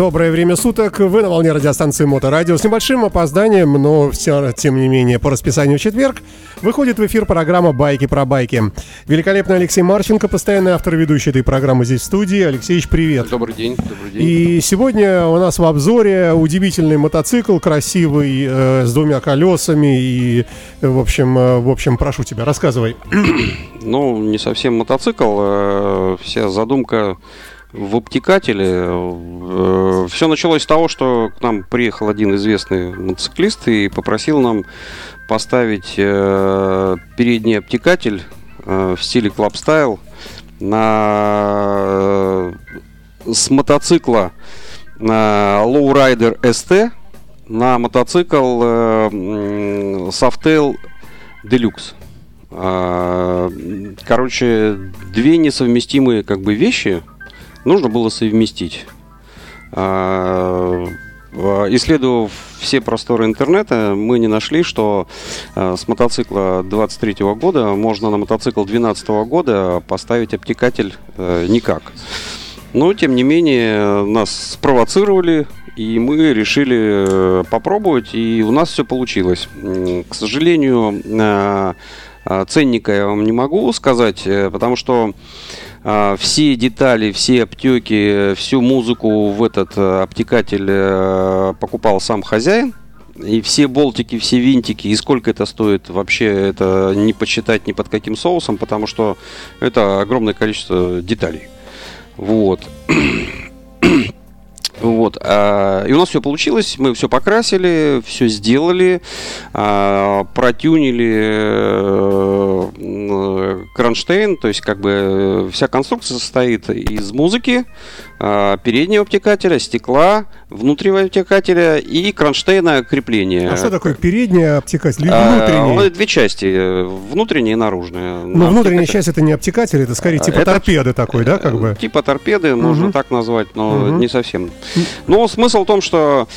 Доброе время суток. Вы на волне радиостанции Моторадио. С небольшим опозданием, но все, тем не менее, по расписанию в четверг выходит в эфир программа «Байки про байки». Великолепный Алексей Марченко, постоянный автор и ведущий этой программы здесь в студии. Алексеевич, привет. Добрый день, добрый день. И сегодня у нас в обзоре удивительный мотоцикл, красивый, э, с двумя колесами. И, в общем, э, в общем, прошу тебя, рассказывай. Ну, не совсем мотоцикл. э, Вся задумка в обтекателе. Все началось с того, что к нам приехал один известный мотоциклист и попросил нам поставить э, передний обтекатель э, в стиле Club Style на э, с мотоцикла на Lowrider ST на мотоцикл э, Softail Deluxe. А, Короче, две несовместимые как бы вещи нужно было совместить. А, а, Исследовав все просторы интернета, мы не нашли, что а, с мотоцикла 23 года можно на мотоцикл 12 года поставить обтекатель э, никак. Но, тем не менее, нас спровоцировали, и мы решили э, попробовать, и у нас все получилось. К сожалению, э, э, ценника я вам не могу сказать, потому что все детали, все обтеки, всю музыку в этот э, обтекатель э, покупал сам хозяин. И все болтики, все винтики, и сколько это стоит, вообще это не посчитать ни под каким соусом, потому что это огромное количество деталей. Вот. Вот. а, И у нас все получилось, мы все покрасили, все сделали, а, протюнили э, м, кронштейн, то есть как бы э, вся конструкция состоит из музыки, переднего обтекателя, стекла, внутреннего обтекателя и кронштейна крепления. А что такое передний обтекатель или А, внутренний? он Две части, э, внутренняя и наружная. Ну, На внутренняя обтекатель- часть это не обтекатель, это скорее типа Это- торпеды такой, да, как бы? Типа торпеды, можно Мгм. так назвать, но Мгм. не совсем. Но смысл в том, что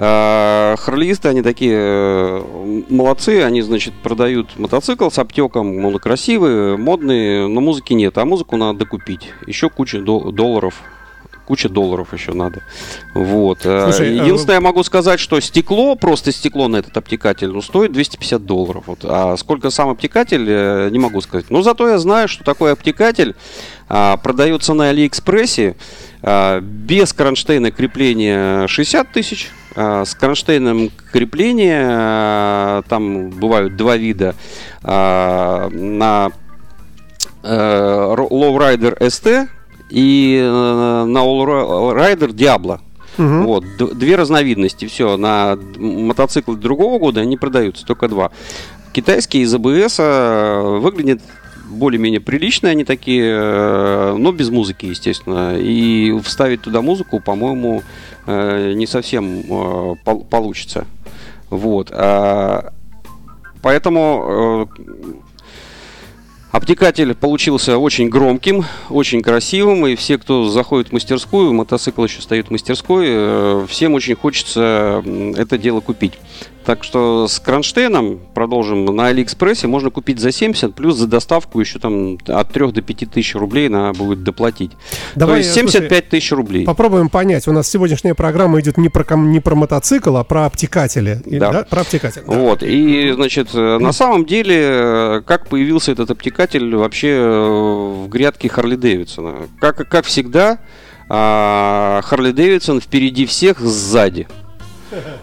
э, харлеисты, они такие э, молодцы, они, значит, продают мотоцикл с обтеком, он красивый, модный, но музыки нет, а музыку надо докупить. Еще куча до- долларов. Куча долларов еще надо. Вот. Э, Слушай, а Единственное, я могу сказать, что стекло, просто стекло на этот обтекатель, ну, стоит 250 долларов. Вот. А сколько сам обтекатель, э, не могу сказать. Но зато я знаю, что такой обтекатель а, продается на Алиэкспрессе а, без кронштейна крепления 60 тысяч. а, С кронштейном крепления, а, там бывают два вида, а, на э, Lowrider ST и э, на Allrider Diablo. Мгм. Вот, две разновидности, все, на мотоциклы другого года они продаются, только два. Китайские из АБС э, выглядят более-менее прилично, они такие, э, но без музыки, естественно. И вставить туда музыку, по-моему, не совсем пол- получится. Вот. а, Поэтому Обтекатель получился очень громким, очень красивым, и все, кто заходит в мастерскую, мотоцикл еще стоит в мастерской, э, всем очень хочется это дело купить. Так что с кронштейном, продолжим, на Алиэкспрессе можно купить за 70, плюс за доставку еще там от 3 до 5 тысяч рублей надо будет доплатить. Давай, То есть слушай, 75 тысяч рублей. Попробуем понять. У нас сегодняшняя программа идет не про, ком- не про мотоцикл, а про обтекатели. И- Да. Про обтекатель. да. Вот, и, значит, на самом деле, как появился этот обтекатель вообще э, в грядке Харли Дэвидсона? Как, как всегда, а, Харли Дэвидсон впереди всех сзади.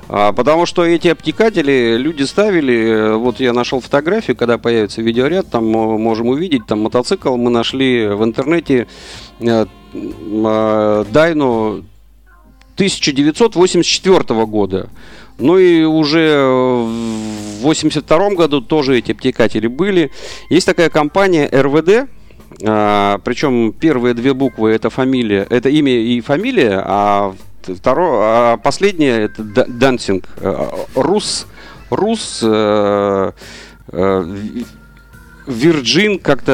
А, потому что эти обтекатели люди ставили, э, вот я нашел фотографию, когда появится видеоряд, там мо- можем увидеть, там мотоцикл мы нашли в интернете э, э, Дайну 1984 года. Ну и уже в 82 году тоже эти обтекатели были. Есть такая компания РВД, а, причем первые две буквы это фамилия, это имя и фамилия, а второе, а последнее это Да- Дансинг. э, Рус, Рус, э, э, Virgin как-то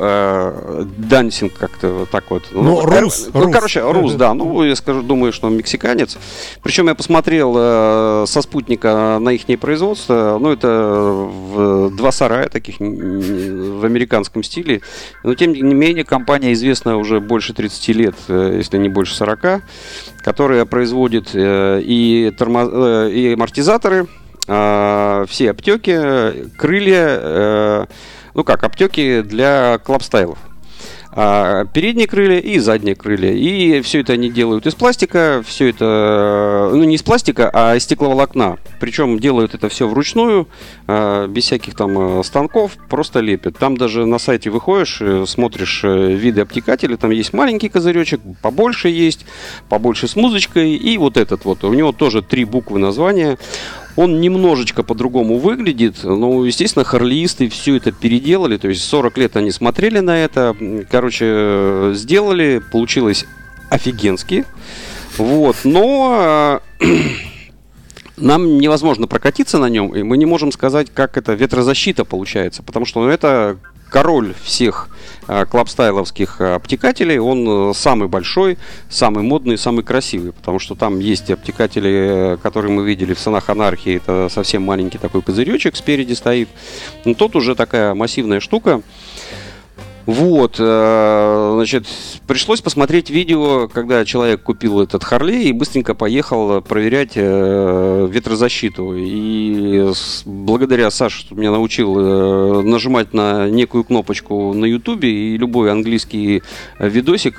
э, Дансинг как-то вот так вот. Ну, кор- рус, ну, рус. короче, рус, да. Ну, я скажу, думаю, что он мексиканец. Причем я посмотрел э, со спутника на их производство. Ну, это в два сарая таких в американском стиле. Но, тем не менее, компания известна уже больше 30 лет, э, если не больше 40, которая производит э, и, тормо- э, и амортизаторы, а, все аптеки, крылья, э, ну как, аптеки для клабстайлов. А, передние крылья и задние крылья. И все это они делают из пластика, все это, ну не из пластика, а из стекловолокна. Причем делают это все вручную, а, без всяких там э, станков, просто лепят. Там даже на сайте выходишь, э, смотришь виды обтекателей, там есть маленький козыречек, побольше есть, побольше с музычкой, и вот этот вот. У него тоже три буквы названия. Он немножечко по-другому выглядит. Ну, естественно, харлиисты все это переделали. То есть 40 лет они смотрели на это. Короче, э, сделали. Получилось офигенски. Вот. Но э, нам невозможно прокатиться на нем, и мы не можем сказать, как это ветрозащита получается, потому что это король всех клабстайловских э, обтекателей, он э, самый большой, самый модный, самый красивый, потому что там есть обтекатели, э, которые мы видели в Санах Анархии, это совсем маленький такой козыречек спереди стоит, но тот уже такая массивная штука. Вот, э, значит, пришлось посмотреть видео, когда человек купил этот Харлей и быстренько поехал проверять э, ветрозащиту. И благодаря Саше, что меня научил э, нажимать на некую кнопочку на Ютубе, и любой английский видосик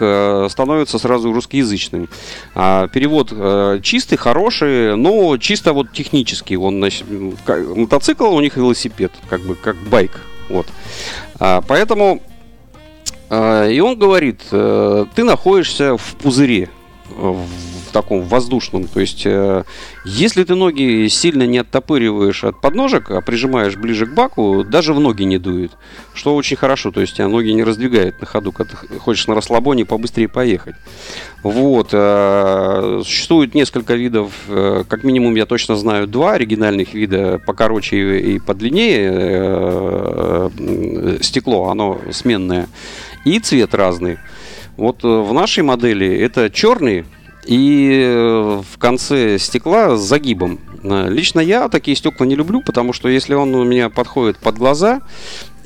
становится сразу русскоязычным. А перевод чистый, хороший, но чисто вот технический. Он, мотоцикл, у них велосипед, как бы как байк. Вот. А, поэтому И он говорит, э, ты находишься в пузыре, э, в таком воздушном. То есть, э, если ты ноги сильно не оттопыриваешь от подножек, а прижимаешь ближе к баку, даже в ноги не дует. Что очень хорошо. То есть, тебя ноги не раздвигает на ходу, когда ты хочешь на расслабоне побыстрее поехать. Вот. Существует несколько видов, как минимум я точно знаю два оригинальных вида, покороче и подлиннее стекло, оно сменное, и цвет разный. Вот э, в нашей модели это черный и э, в конце стекла с загибом. Э, Лично я такие стекла не люблю, потому что если он у меня подходит под глаза,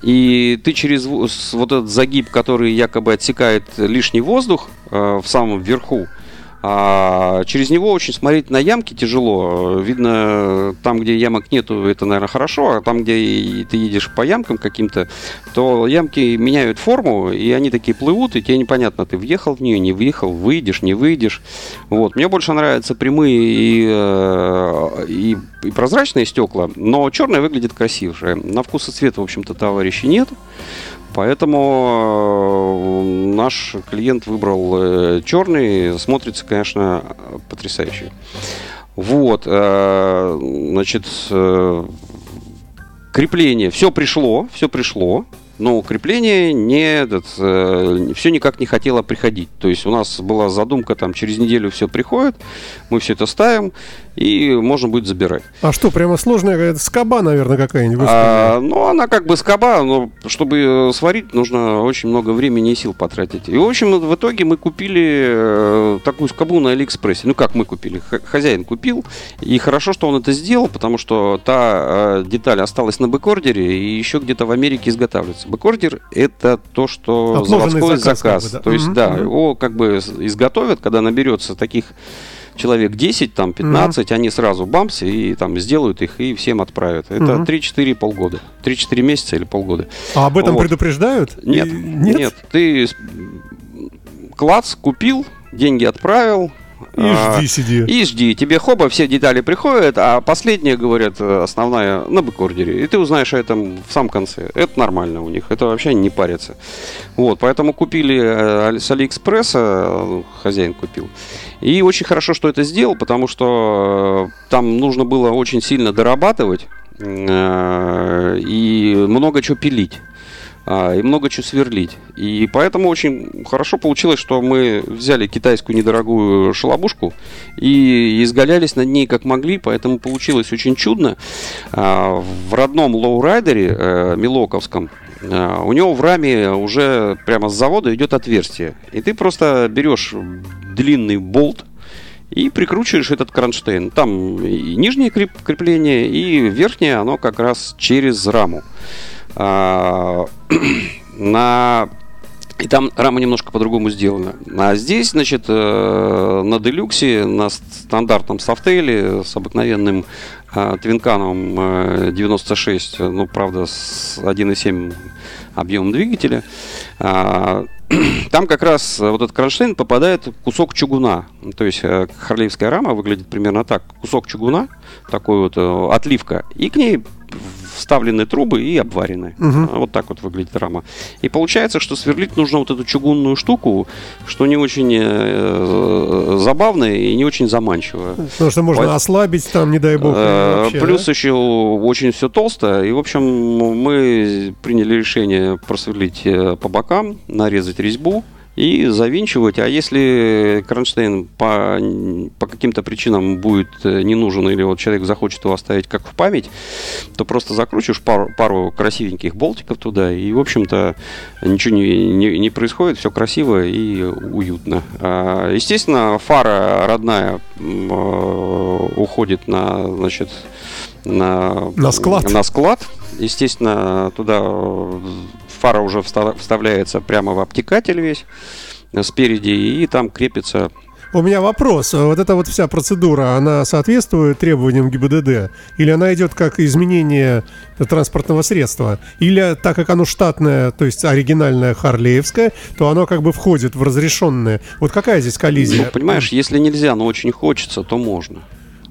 и ты через вот этот загиб, который якобы отсекает лишний воздух в самом верху, а через него очень смотреть на ямки тяжело. Видно, там, где ямок нету, это, наверное, хорошо, а там, где ты едешь по ямкам каким-то, то ямки меняют форму, и они такие плывут, и тебе непонятно, ты въехал в нее, не въехал, выйдешь, не выйдешь. Вот. Мне больше нравятся прямые и, э, и, и прозрачные стекла, но черное выглядит красивше. На вкус и цвет, в общем-то, товарищей нет. Поэтому э, наш клиент выбрал э, черный. Смотрится, конечно, потрясающе. Вот, э, значит, э, крепление. Все пришло, все пришло. Но крепление не, этот, все никак не хотело приходить. То есть у нас была задумка, там через неделю все приходит, мы все это ставим, и можно будет забирать. А что, прямо сложная какая-то скоба, наверное, какая-нибудь? А, ну, она как бы скоба, но чтобы сварить, нужно очень много времени и сил потратить. И, в общем, в итоге мы купили э, такую скобу на Алиэкспрессе. Ну, как мы купили? Хозяин купил. И хорошо, что он это сделал, потому что та э, деталь осталась на backorder е и еще где-то в Америке изготавливается. Backorder — это то, что Отложенный заводской заказ, заказ. как бы, да. То есть, Мгм, да, его как бы изготовят, когда наберется таких человек 10, там 15, они сразу бамс и там сделают их и всем отправят. Это Мгм. 3-4 полгода. 3-4 месяца или полгода. А об этом Вот. предупреждают? Нет, И- нет, Ты клац купил, деньги отправил. И а, жди, сиди. и жди, тебе хоба, все детали приходят, а последняя, говорят, э, основная на бэкордере. И ты узнаешь о этом в самом конце. Это нормально у них, это вообще не парится. Вот, поэтому купили э, с Алиэкспресса, э, хозяин купил. И очень хорошо, что это сделал, потому что там нужно было очень сильно дорабатывать и много чего пилить. А, и много чего сверлить. И поэтому очень хорошо получилось, что мы взяли китайскую недорогую шалобушку и изгалялись над ней как могли, поэтому получилось очень чудно. А, в родном lowrider е э, Милуокском э, у него в раме уже прямо с завода идет отверстие. И ты просто берешь длинный болт, и прикручиваешь этот кронштейн. Там и нижнее крепление, и верхнее, оно как раз через раму. А, на и там рама немножко по-другому сделана. А здесь, значит, э, на делюксе, на стандартном софтейле с обыкновенным э, твинканом 96, э, ну, правда, с 1,7 объемом двигателя, а, там как раз вот этот кронштейн попадает кусок чугуна. То есть харлеевская рама выглядит примерно так. Кусок чугуна, такой вот отливка, и к ней вставлены трубы и обварены. Угу. Вот так вот выглядит рама. И получается, что сверлить нужно вот эту чугунную штуку, что не очень э, забавно и не очень заманчиво. Потому что можно По... ослабить там, не дай бог. Э, вообще, плюс да? еще очень все толсто. И, в общем, мы приняли решение просверлить э, по бокам, нарезать резьбу и завинчивать. А если кронштейн по, по каким-то причинам будет э, не нужен или вот человек захочет его оставить как в память, то просто закручиваешь пару, пару красивеньких болтиков туда, и, в общем-то, ничего не, не, не происходит, все красиво и уютно. А, естественно, фара родная э, уходит на, значит, на, на склад. На склад. Естественно, туда фара уже вставляется прямо в обтекатель весь э, спереди, и там крепится у меня вопрос. Вот эта вот вся процедура, она соответствует требованиям ГИБДД? Или она идет как изменение транспортного средства? Или так как оно штатное, то есть оригинальное харлеевское, то оно как бы входит в разрешенное? Вот какая здесь коллизия? Ну, понимаешь, если нельзя, но очень хочется, то можно.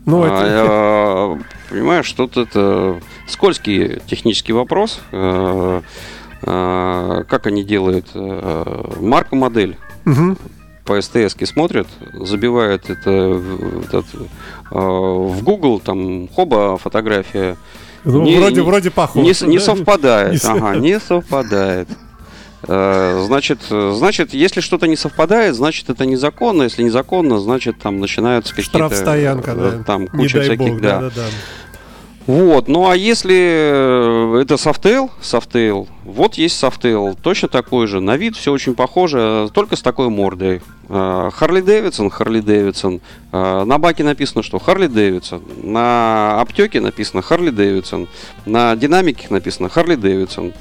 Ну, а, это... а, понимаешь, тут это скользкий технический вопрос. А, как они делают а, марку модель. Угу. По СТС смотрят, забивают это, этот, а, в Google, там хоба фотография. Ну, не, вроде, не, вроде похоже. Не, не совпадает. Ага, не совпадает. Значит, значит, если что-то не совпадает, значит это незаконно. Если незаконно, значит там начинаются какие-то... Штрафстоянка, да. Там куча всяких, бог, да. да, да, да. Вот, ну а если э, это Softail, Softail, вот есть Softail, точно такой же, на вид все очень похоже, только с такой мордой. Harley-Davidson, Harley-Davidson. На баке написано, что Харли Дэвидсон. На аптеке написано Харли Дэвидсон. На динамике написано Харли Дэвидсон.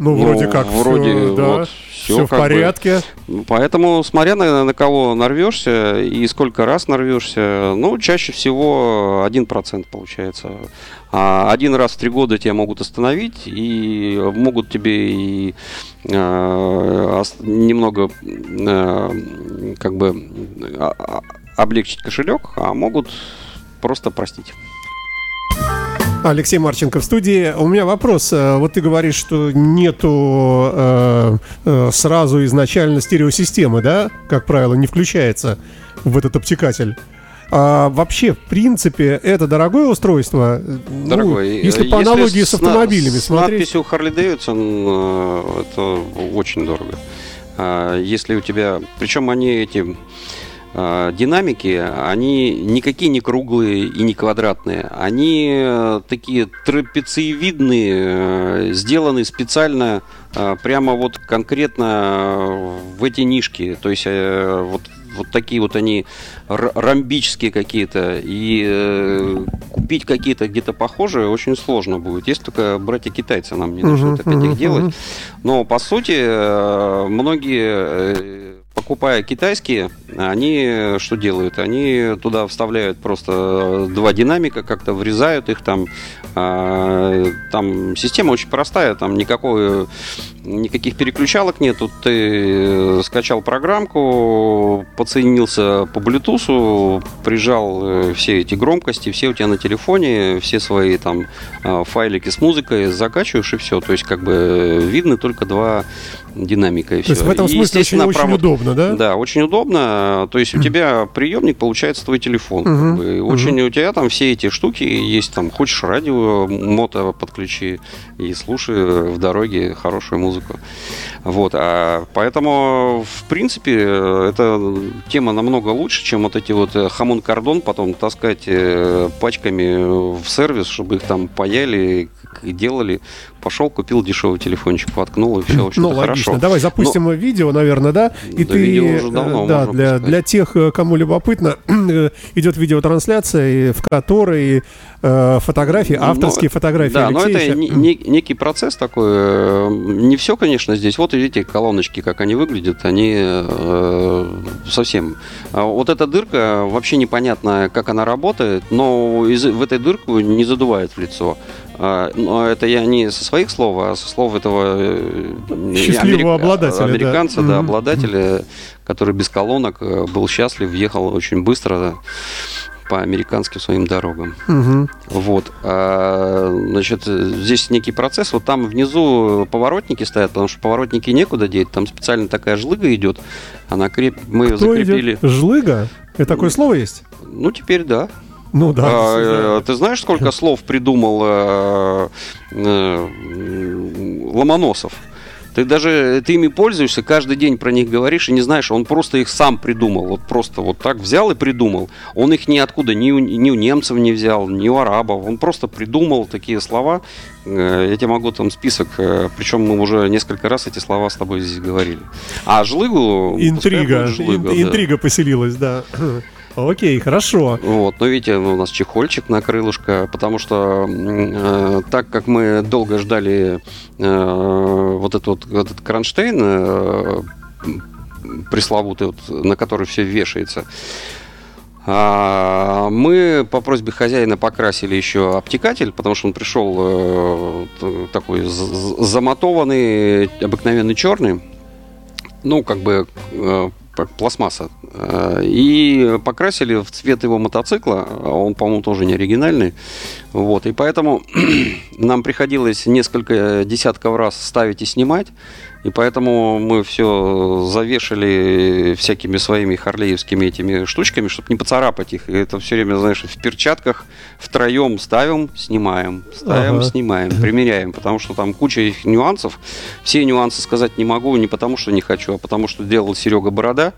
Ну, вроде ну, как вроде все, да, вот, все, все в порядке. Бы. Поэтому, смотря на, на кого нарвешься и сколько раз нарвешься, ну, чаще всего 1% получается. А один раз в три года тебя могут остановить и могут тебе и э, немного э, как бы э, облегчить кошелек, а могут просто простить. Алексей Марченко в студии. У меня вопрос. Э, вот ты говоришь, что нету э, э, сразу изначально стереосистемы, да? Как правило, не включается в этот обтекатель. А вообще, в принципе, это дорогое устройство? Дорогой. Ну, если по если аналогии с, с автомобилями с смотреть. С надписью Harley Davidson это очень дорого. А если у тебя... Причем они эти Э, динамики, они никакие не круглые и не квадратные. Они э, такие трапециевидные, э, сделаны специально прямо вот конкретно в эти нишки. То есть вот вот такие вот они ромбические какие-то. И э, купить какие-то где-то похожие очень сложно будет. Если только братья-китайцы нам не начнут uh-huh, опять uh-huh, их делать. Но по сути э, многие покупая китайские, они что делают? Они туда вставляют просто два динамика, как-то врезают их там. А, там система очень простая, там никакой, никаких переключалок нету. Ты скачал программку, подсоединился по Bluetooth, прижал э, все эти громкости, все у тебя на телефоне, все свои там файлики с музыкой закачиваешь и все. То есть как бы видно только два динамика и То все. есть в этом смысле очень, очень удобно, да? Да, очень удобно. То есть у тебя приемник получается твой телефон. Мгм. как бы. Очень у тебя там все эти штуки есть. Там хочешь радио, мото подключи и слушай в дороге хорошую музыку. Вот. А поэтому, в принципе, э, эта тема намного лучше, чем вот эти вот хамон-кордон потом таскать э, пачками в сервис, чтобы их там паяли, делали. Пошел, купил дешевый телефончик, воткнул, и все, в общем Ну, логично. хорошо. Давай запустим видео, наверное, да? И Да, ты, видео уже давно э, да, можно для, пускать. для тех, э, кому любопытно, идет видеотрансляция, в которой э, фотографии, Ну, авторские фотографии Да, но это не- не- некий процесс такой. э, Не все, конечно, здесь. Вот видите, колоночки, как они выглядят, они э, совсем. А Вот эта дырка, вообще непонятно, как она работает, но из, в этой дырку не задувает в лицо. А, Но это я не со своих слов, а со слов этого э, Счастливого америка- обладателя, да. американца, да, Мгм. обладателя, который без колонок э, был счастлив, въехал очень быстро по американским своим дорогам. Мгм. Вот. А, значит, здесь некий процесс. Вот там внизу поворотники стоят, потому что поворотники некуда деть. Там специально такая жлыга идет. Она креп... Мы ее Кто закрепили. идет? Жлыга? Это такое слово есть? Ну, теперь да. Ну да. А, э, ты знаешь, сколько слов придумал э, э, Ломоносов? Ты даже ты ими пользуешься, каждый день про них говоришь и не знаешь, он просто их сам придумал. Вот просто вот так взял и придумал. Он их ниоткуда, ни у, ни у немцев не взял, ни у арабов. Он просто придумал такие слова. Э, Я тебе могу там список, э, причем мы уже несколько раз эти слова с тобой здесь говорили. А жлыгу... Интрига. жлыга, Ин- да. Интрига поселилась, да. Окей, хорошо. Вот, но видите, у нас чехольчик на крылышко, потому что э, так как мы долго ждали э, вот этот вот этот кронштейн э, пресловутый, вот, на который все вешается, а, мы по просьбе хозяина покрасили еще обтекатель, потому что он пришел э, такой замотованный, обыкновенный черный, ну, как бы э, пластмасса. Э, И покрасили в цвет его мотоцикла. а Он, по-моему, тоже не оригинальный. Вот. И поэтому нам приходилось несколько десятков раз ставить и снимать. И поэтому мы все завешали всякими своими харлеевскими этими штучками, чтобы не поцарапать их. И это все время, знаешь, в перчатках втроем ставим, снимаем, ставим, Ага. снимаем, примеряем, потому что там куча их нюансов. Все нюансы сказать не могу, не потому что не хочу, а потому что делал Серега Борода,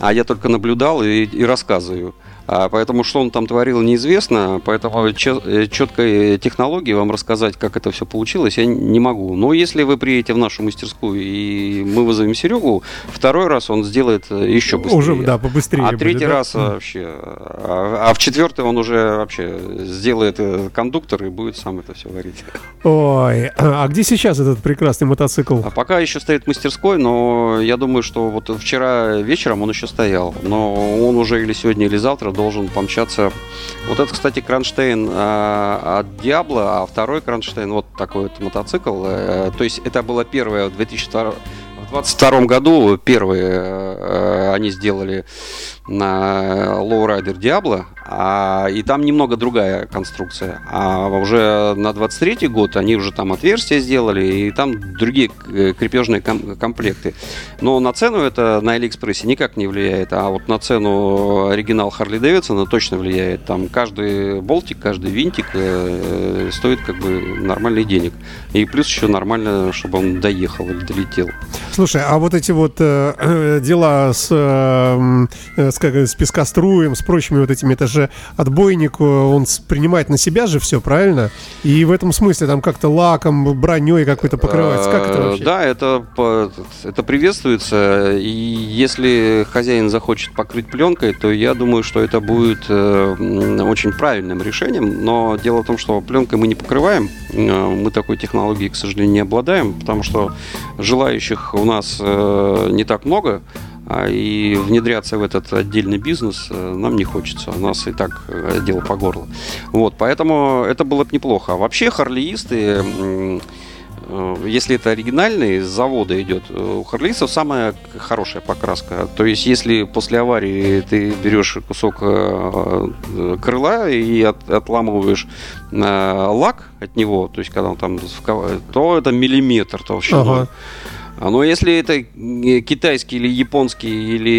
а я только наблюдал и, и рассказываю. А поэтому что он там творил, неизвестно. Поэтому э, четкой технологии вам рассказать, как это все получилось, я не могу. Но если вы приедете в нашу мастерскую и мы вызовем Серегу, второй раз он сделает э, еще быстрее. Уже, да, побыстрее. А будет, третий да? раз вообще. А, а в четвертый он уже вообще сделает э, кондуктор и будет сам это все варить. Ой, а где сейчас этот прекрасный мотоцикл? А пока еще стоит в мастерской, но я думаю, что вот вчера вечером он еще стоял. Но он уже или сегодня, или завтра должен помчаться. Вот это, кстати, кронштейн а, от Диабло, а второй кронштейн вот такой вот мотоцикл. Э, То есть это было первое в 2002 в 22 году первые э, они сделали на Lowrider Diablo, а, и там немного другая конструкция. А уже на 23 год они уже там отверстия сделали, и там другие э, крепежные ком- комплекты. Но на цену это на Алиэкспрессе никак не влияет, а вот на цену оригинал Харли Дэвидсона точно влияет. Там каждый болтик, каждый винтик э, стоит как бы нормальный денег. И плюс еще нормально, чтобы он доехал или долетел. Слушай, а вот эти вот э, э, дела с, э, э, с, как, с пескоструем, с прочими вот этими, это же отбойник, э, он принимает на себя же все, правильно? И в этом смысле там как-то лаком, броней какой-то покрывается. Как это Э, вообще? Да, это, это приветствуется. И если хозяин захочет покрыть пленкой, то я думаю, что это будет э, очень правильным решением. Но дело в том, что пленкой мы не покрываем. Мы такой технологией, к сожалению, не обладаем, потому что желающих у нас не так много. А И внедряться в этот отдельный бизнес э, нам не хочется. У нас и так э, дело по горло. Вот, поэтому это было бы неплохо. А вообще харлеисты, э, если это оригинальный, с завода идет, у харлеистов самая хорошая покраска. То есть, если после аварии ты берешь кусок крыла и от- отламываешь лак от него, то есть, когда он там, то это миллиметр толщиной. Ага. А, Но если это э, китайский или японский или,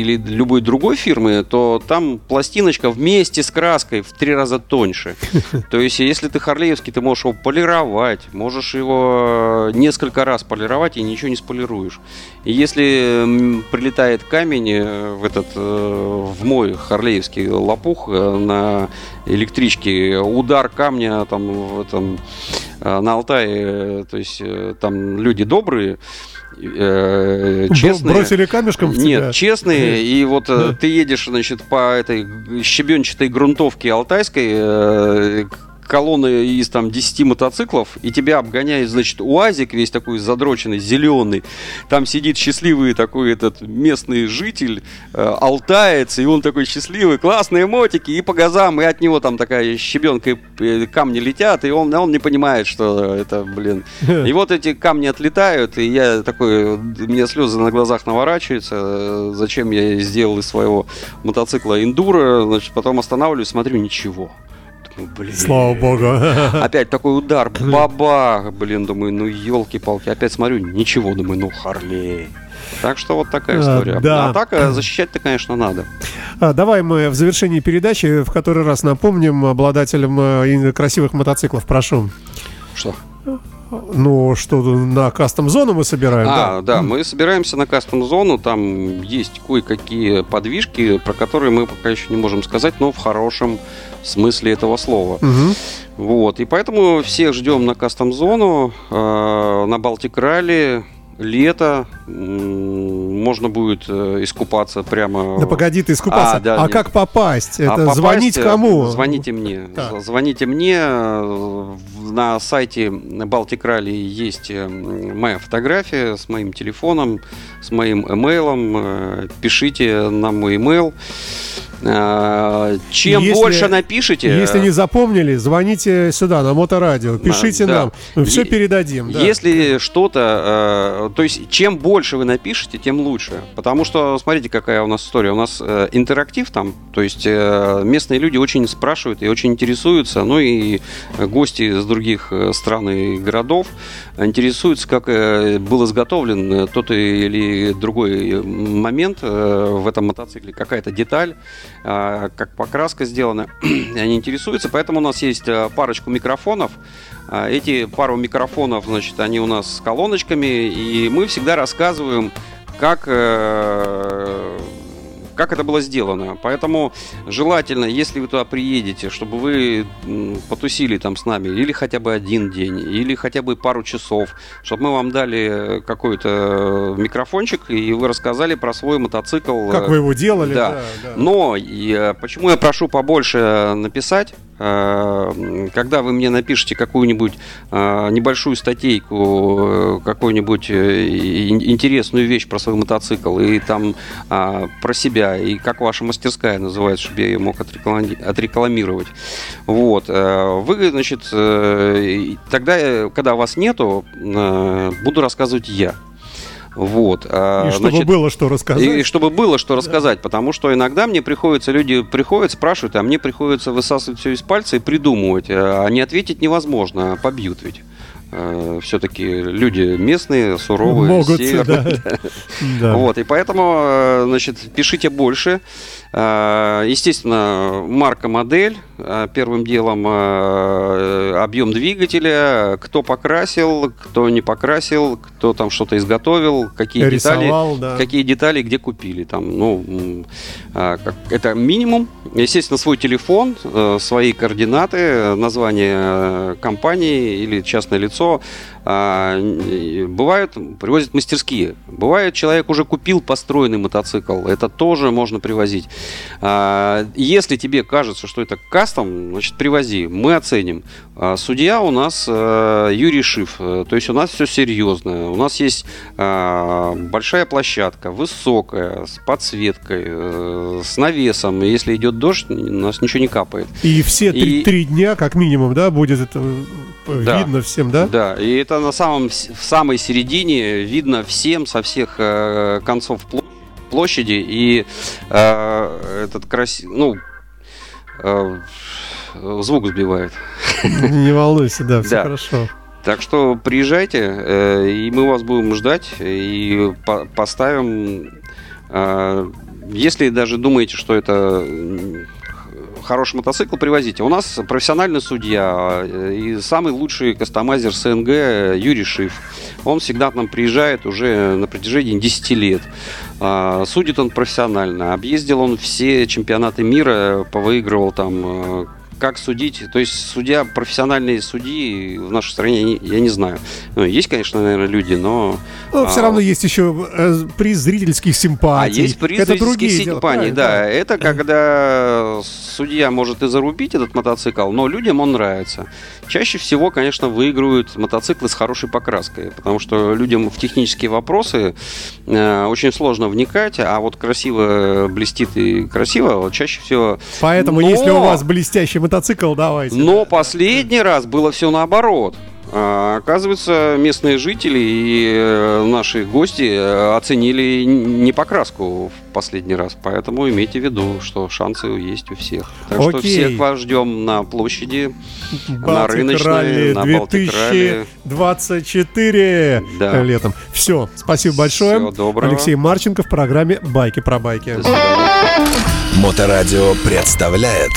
или любой другой фирмы, то там пластиночка вместе с краской в три раза тоньше. То есть, если ты харлеевский, ты можешь его полировать, можешь его несколько раз полировать и ничего не сполируешь. И если прилетает камень э, в этот э, в мой харлеевский лопух э, на электричке, удар камня там в этом э, на Алтае, э, то есть э, там люди добрые, э, честные. Бросили камешком в тебя? Нет, честные. И вот э, ты едешь, значит, по этой щебенчатой грунтовке алтайской, э, колонны из там 10 мотоциклов, и тебя обгоняет, значит, УАЗик весь такой задроченный, зеленый. Там сидит счастливый такой этот местный житель, э, алтаец, и он такой счастливый, классные мотики, и по газам, и от него там такая щебенка, и э, камни летят, и он, он не понимает, что это, блин. И вот эти камни отлетают, и я такой, меня слезы на глазах наворачиваются, э, зачем я сделал из своего мотоцикла эндуро, значит, потом останавливаюсь, смотрю, ничего. Думаю, блин. Слава богу. Опять такой удар, бабах, блин, думаю, ну елки-палки. Опять смотрю, ничего, думаю, ну Харлей. Так что вот такая А, история. да. А так э, защищать-то, конечно, надо. А, давай мы в завершении передачи в который раз напомним обладателям э, красивых мотоциклов. Прошу. Что? Ну, что на кастом-зону мы собираем, А, да? да, мы собираемся на кастом-зону, там есть кое-какие подвижки, про которые мы пока еще не можем сказать, но в хорошем смысле этого слова. Мгм. Вот, и поэтому всех ждем на кастом-зону, э, на Балтик Ралли, лето, можно будет э, искупаться прямо... Да погоди ты искупаться. А, да, а нет. как попасть? А Это попасть, звонить э, кому? Звоните мне. Так. Звоните мне. э, На сайте Baltic Rally есть моя фотография с моим телефоном, с моим имейлом. Пишите на мой имейл. Э, Чем Если- больше напишите... Если не запомнили, звоните сюда, на моторадио. Пишите да. нам. Мы все передадим. да. Если что-то, э, то есть чем больше вы напишете, тем лучше. Потому что, смотрите, какая у нас история. У нас э, интерактив там, то есть местные люди очень спрашивают и очень интересуются, ну и гости с других стран и городов интересуются, как был изготовлен тот или другой момент в этом мотоцикле, какая-то деталь, как покраска сделана. Они интересуются, поэтому у нас есть э, парочку микрофонов. А, Эти пару микрофонов, значит, они у нас с колоночками, и мы всегда рассказываем, как, э, как это было сделано. Поэтому желательно, если вы туда приедете, чтобы вы потусили там с нами или хотя бы один день, или хотя бы пару часов, чтобы мы вам дали какой-то микрофончик, и вы рассказали про свой мотоцикл. Как вы его делали? Да. да, да. Но э, почему я прошу побольше написать? Э, Когда вы мне напишите какую-нибудь э, небольшую статейку, э, какую-нибудь ин- интересную вещь про свой мотоцикл, и там а, про себя, и как ваша мастерская называется, чтобы я ее мог отреклами- отрекламировать. Вот. Вы, значит, тогда, когда вас нету, буду рассказывать я. Вот. а, И чтобы значит, было что рассказать. и чтобы было что рассказать, потому что иногда мне приходится, люди приходят, спрашивают, а мне приходится высасывать все из пальца и придумывать. А не ответить невозможно, побьют ведь. Все-таки люди местные, суровые, Могут. Да. Вот, и поэтому, э, значит, пишите больше. Э, Естественно, марка, модель. Э, Первым делом э, объем двигателя, кто покрасил, кто не покрасил, кто там что-то изготовил, какие детали, Рисовал, да. какие детали где купили. Там, ну, это минимум. Естественно, свой телефон, свои координаты, название компании или частное лицо. А, Бывают, привозят мастерские. Бывает, человек уже купил построенный мотоцикл. Это тоже можно привозить. А, Если тебе кажется, что это кастом, значит, привози. Мы оценим. А, Судья у нас э, Юрий Шиф. Э, То есть у нас все серьезно. У нас есть а, большая площадка, высокая, с подсветкой, э, с навесом. Если идет дождь, у нас ничего не капает. И все три, И- три дня, как минимум, да, будет это Да. видно всем, да? Да, и это на самом, в самой середине видно всем со всех концов пл- площади. И э, этот красивый, ну, э, звук сбивает. Не волнуйся, да, все Да. хорошо. Так что приезжайте, э, и мы вас будем ждать, и по- поставим... э, Если даже думаете, что это хороший мотоцикл, привозите. У нас профессиональный судья э, и самый лучший кастомайзер СНГ Юрий Шиф. Он всегда к нам приезжает уже на протяжении 10 лет. А, Судит он профессионально. Объездил он все чемпионаты мира, повыигрывал там как судить, то есть судья, профессиональные судьи в нашей стране, я не, знаю. Ну, есть, конечно, наверное, люди, но... Но все а, равно есть еще э, приз зрительских а симпатий. есть приз Это зрительских симпатий, Правильно, да. Это когда судья может и зарубить этот мотоцикл, но людям он нравится. Чаще всего, конечно, выигрывают мотоциклы с хорошей покраской, потому что людям в технические вопросы э, очень сложно вникать, а вот красиво блестит и красиво, вот чаще всего... Поэтому, Но- если у вас блестящий мотоцикл, давайте. Но последний раз было все наоборот. А, Оказывается, местные жители и э, наши гости э, оценили не покраску в последний раз. Поэтому имейте в виду, что шансы есть у всех. Так что Окей. всех вас ждем на площади, на Балтик рыночной, Ралли на Балтик Ралли. 2024 Да. летом. Все, спасибо большое. Всего доброго. Алексей Марченко в программе «Байки про байки». Моторадио представляет